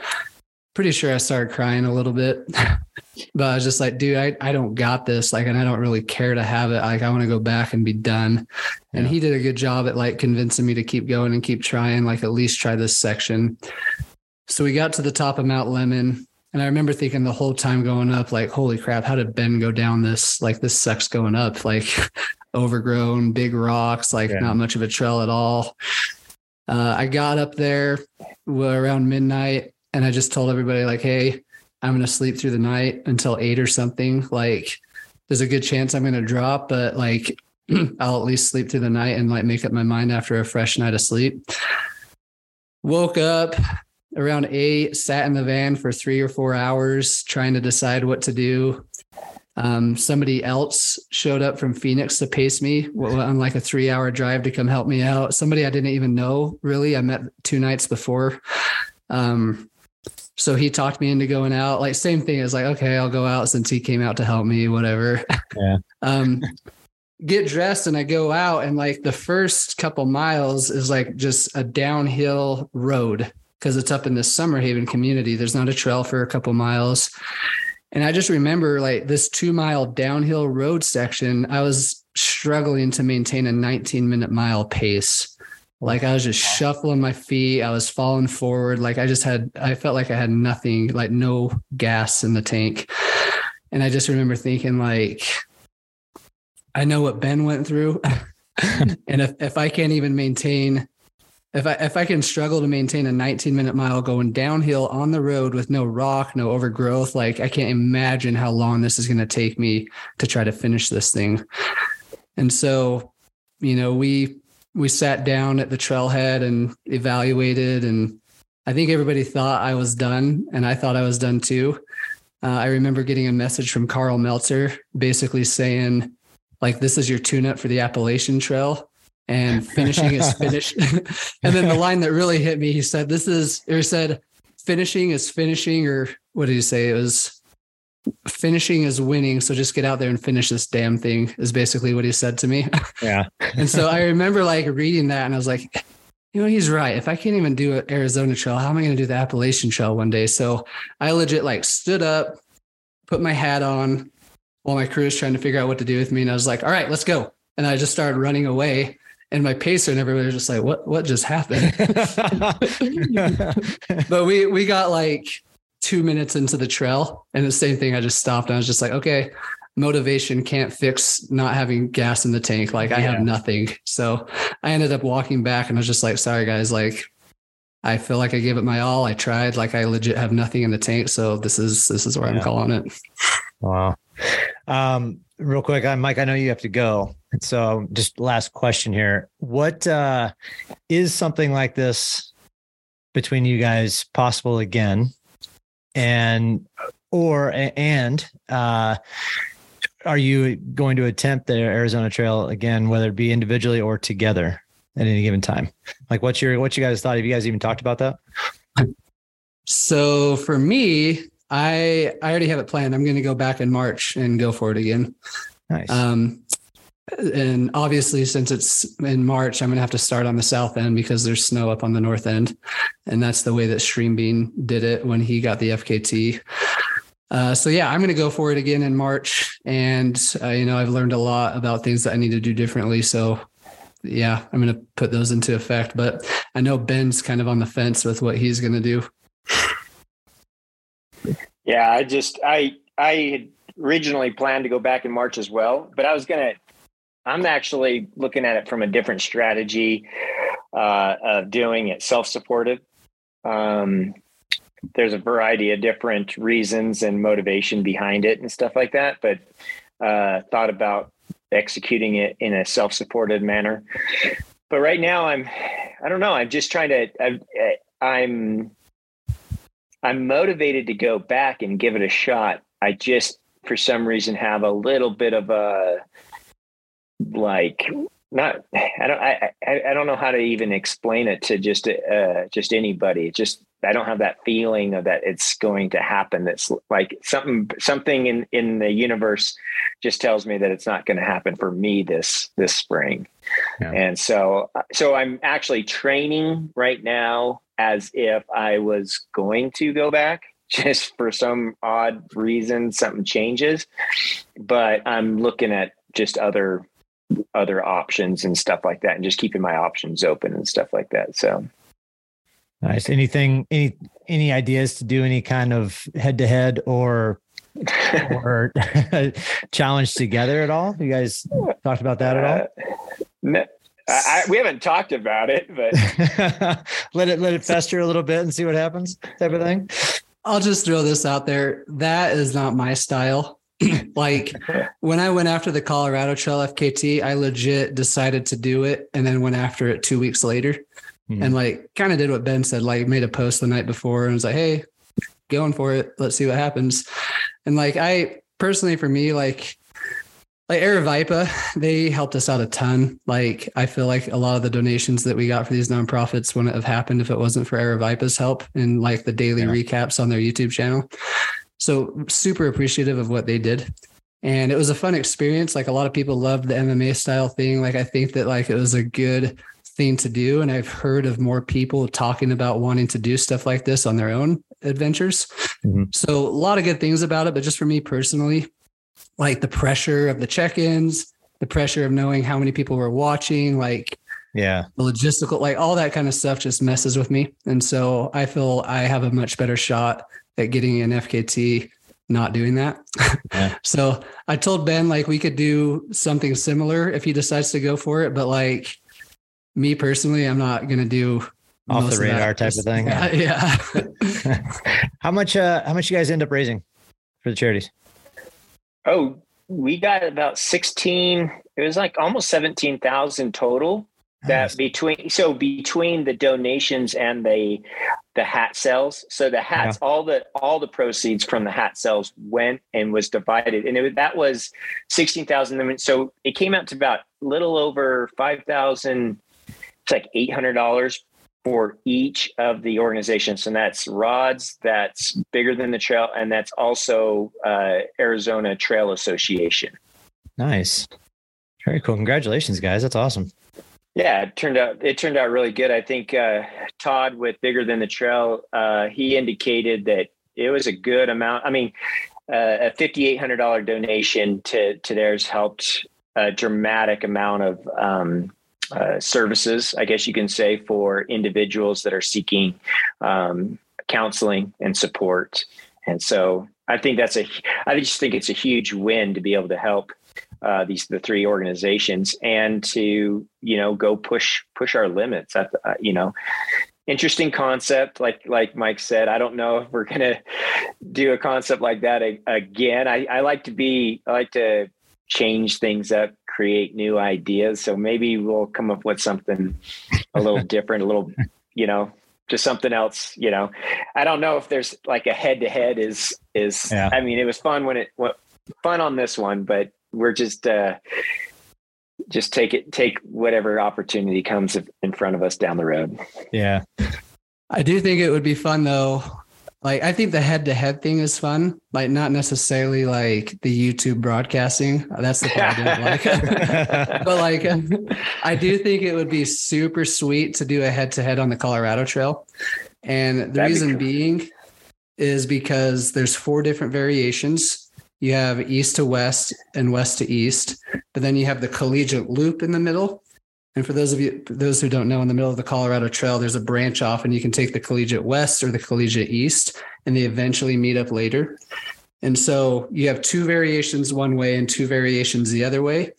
pretty sure I started crying a little bit. but I was just like, dude, I, I don't got this. Like, and I don't really care to have it. Like, I want to go back and be done. And he did a good job at like convincing me to keep going and keep trying, like at least try this section. So we got to the top of Mount Lemmon. And I remember thinking the whole time going up, like, holy crap, how did Ben go down this? Like, this sucks going up. Like, overgrown, big rocks, like, Yeah. not much of a trail at all. Uh, I got up there around midnight and I just told everybody, like, hey, I'm going to sleep through the night until eight or something. Like, there's a good chance I'm going to drop, but like, I'll at least sleep through the night and like make up my mind after a fresh night of sleep. Woke up around eight, sat in the van for three or four hours trying to decide what to do. Um, somebody else showed up from Phoenix to pace me on like a three hour drive to come help me out. Somebody I didn't even know really. I met two nights before. Um, so he talked me into going out. Like same thing as like, okay, I'll go out since he came out to help me, whatever. Yeah. um, get dressed and I go out and like the first couple miles is like just a downhill road because it's up in this Summerhaven community. There's not a trail for a couple miles. And I just remember like this two mile downhill road section, I was struggling to maintain a 19 minute mile pace. Like I was just shuffling my feet. I was falling forward. Like I just had, I felt like I had nothing, like no gas in the tank. And I just remember thinking, like, I know what Ben went through. and if, if I can't even maintain, if I if I can struggle to maintain a 19 minute mile going downhill on the road with no rock, no overgrowth, like I can't imagine how long this is going to take me to try to finish this thing. And so, you know, we we sat down at the trailhead and evaluated and I think everybody thought I was done and I thought I was done too. Uh, I remember getting a message from Karl Meltzer basically saying, like, this is your tune up for the Appalachian Trail and finishing is finish. and then the line that really hit me, he said, this is, or he said, finishing is finishing, or what did he say? It was finishing is winning. So just get out there and finish this damn thing, is basically what he said to me. Yeah. and so I remember like reading that and I was like, you know, he's right. If I can't even do an Arizona trail, how am I going to do the Appalachian trail one day? So I legit like stood up, put my hat on while my crew was trying to figure out what to do with me. And I was like, all right, let's go. And I just started running away. And my pacer and everybody was just like, what, what just happened? but we, we got like two minutes into the trail and the same thing. I just stopped. And I was just like, okay, motivation can't fix not having gas in the tank. Like I Yeah. have nothing. So I ended up walking back and I was just like, sorry guys, like I feel like I gave it my all. I tried, like I legit have nothing in the tank. So this is this is where Yeah. I'm calling it. Wow. Um, real quick, I, Mike, I know you have to go. So just last question here. What uh, is something like this between you guys possible again? And or and uh are you going to attempt the Arizona Trail again, whether it be individually or together at any given time? Like what's your what you guys thought? Have you guys even talked about that? So for me, I I already have it planned. I'm going to go back in March and go for it again. Nice. Um, and obviously, since it's in March, I'm going to have to start on the south end because there's snow up on the north end. And that's the way that Streambean did it when he got the FKT. Uh, so yeah, I'm going to go for it again in March. And, uh, you know, I've learned a lot about things that I need to do differently. So yeah, I'm going to put those into effect. But I know Ben's kind of on the fence with what he's going to do. Yeah, I just I I had originally planned to go back in March as well, but I was gonna. I'm actually looking at it from a different strategy uh, of doing it self-supportive. Um, there's a variety of different reasons and motivation behind it and stuff like that, but uh, thought about executing it in a self-supported manner. But right now, I'm I don't know. I'm just trying to. I'm, I'm I'm motivated to go back and give it a shot. I just, for some reason, have a little bit of a like not I don't I, I I don't know how to even explain it to just uh just anybody. Just I don't have that feeling of that it's going to happen. That's like something something in in the universe just tells me that it's not going to happen for me this this spring. Yeah. And so so I'm actually training right now as if I was going to go back just for some odd reason something changes. But i'm looking at just other other options and stuff like that and just keeping my options open and stuff like that so. Nice. Anything any any ideas to do any kind of head to head or or challenge together at all? You guys talked about that at all? Uh, no, I, we haven't talked about it but let it let it fester a little bit and see what happens type of thing i'll just throw this out there that is not my style like when I went after the Colorado Trail FKT, I legit decided to do it and then went after it two weeks later. Mm-hmm. And like kind of did what Ben said, like made a post the night before and was like, hey, going for it. Let's see what happens. And like I personally for me, like like Aravaipa, they helped us out a ton. Like I feel like a lot of the donations that we got for these nonprofits wouldn't have happened if it wasn't for Aravaipa's help and like the daily yeah. recaps on their YouTube channel. So super appreciative of what they did. And it was a fun experience. Like a lot of people loved the MMA style thing. Like I think that like it was a good thing to do. And I've heard of more people talking about wanting to do stuff like this on their own adventures. Mm-hmm. So a lot of good things about it. But just for me personally, like the pressure of the check-ins, the pressure of knowing how many people were watching, like yeah, the logistical, like all that kind of stuff just messes with me. And so I feel I have a much better shot at getting an FKT not doing that. Yeah. so I told Ben like we could do something similar if he decides to go for it, but like me personally, I'm not going to do off the radar of type of thing. Yeah. yeah. how much, uh, how much you guys end up raising for the charities? Oh, we got about 16, it was like almost 17,000 total that between so between the donations and the the hat sales. So the hats yeah. all the all the proceeds from the hat sales went and was divided. And it, that was 16,000 so it came out to about little over 5,000 it's like $800 for each of the organizations. And that's rods that's bigger than the trail and that's also uh, Arizona Trail Association. Nice. Very cool. Congratulations guys. That's awesome. Yeah, it turned out it turned out really good. I think uh, Todd with Bigger Than the Trail, uh, he indicated that it was a good amount. I mean, uh, a fifty eight hundred dollar donation to to theirs helped a dramatic amount of um, uh, services, I guess you can say, for individuals that are seeking um, counseling and support. And so I think that's a I just think it's a huge win to be able to help uh, these the three organizations and to you know go push push our limits. At uh, you know interesting concept. Like like mike said i don't know if we're gonna do a concept like that again. I, I like to be i like to change things up create new ideas so maybe we'll come up with something a little different a little you know just something else you know i don't know if there's like a head to head is is yeah. i mean it was fun when it what fun on this one but we're just uh, just take it take whatever opportunity comes in front of us down the road. Yeah. I do think it would be fun though. Like I think the head to head thing is fun. Like not necessarily like the YouTube broadcasting. That's the part I didn't like. but like I do think it would be super sweet to do a head to head on the Colorado Trail. And the That'd reason be cool. being is because there's four different variations you have east to west and west to east, but then you have the collegiate loop in the middle. And for those of you, those who don't know, in the middle of the Colorado Trail, there's a branch off, and you can take the collegiate west or the collegiate east, and they eventually meet up later. And so you have two variations one way and two variations the other way.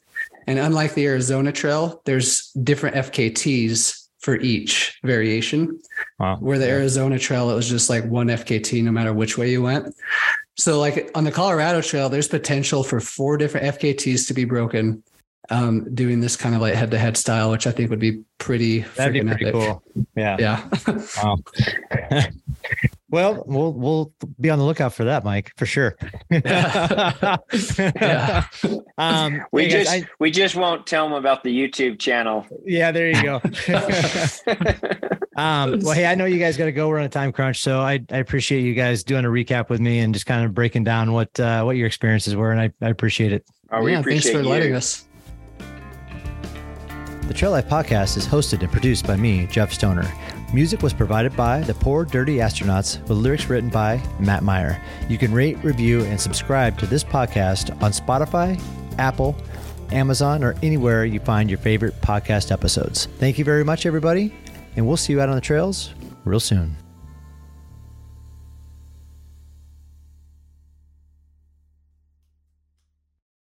And unlike the Arizona Trail, there's different FKTs for each variation. Wow. Where the Arizona Trail, it was just like one FKT no matter which way you went. So, like on the Colorado Trail, there's potential for four different FKTs to be broken um, doing this kind of like head to head style, which I think would be pretty, That'd be pretty epic. cool. Yeah. Yeah. wow. Well, we'll we'll be on the lookout for that, Mike, for sure. Yeah. um, We hey, guys, just I- we just won't tell them about the YouTube channel. yeah, there you go. um, well, hey, I know you guys got to go. We're on a time crunch, so I, I appreciate you guys doing a recap with me and just kind of breaking down what uh, what your experiences were, and I, I appreciate it. Oh, we yeah, appreciate thanks for you. letting us. The Trail Life Podcast is hosted and produced by me, Jeff Stoner. Music was provided by the Poor Dirty Astronauts with lyrics written by Matt Meyer. You can rate, review, and subscribe to this podcast on Spotify, Apple, Amazon, or anywhere you find your favorite podcast episodes. Thank you very much, everybody, and we'll see you out on the trails real soon.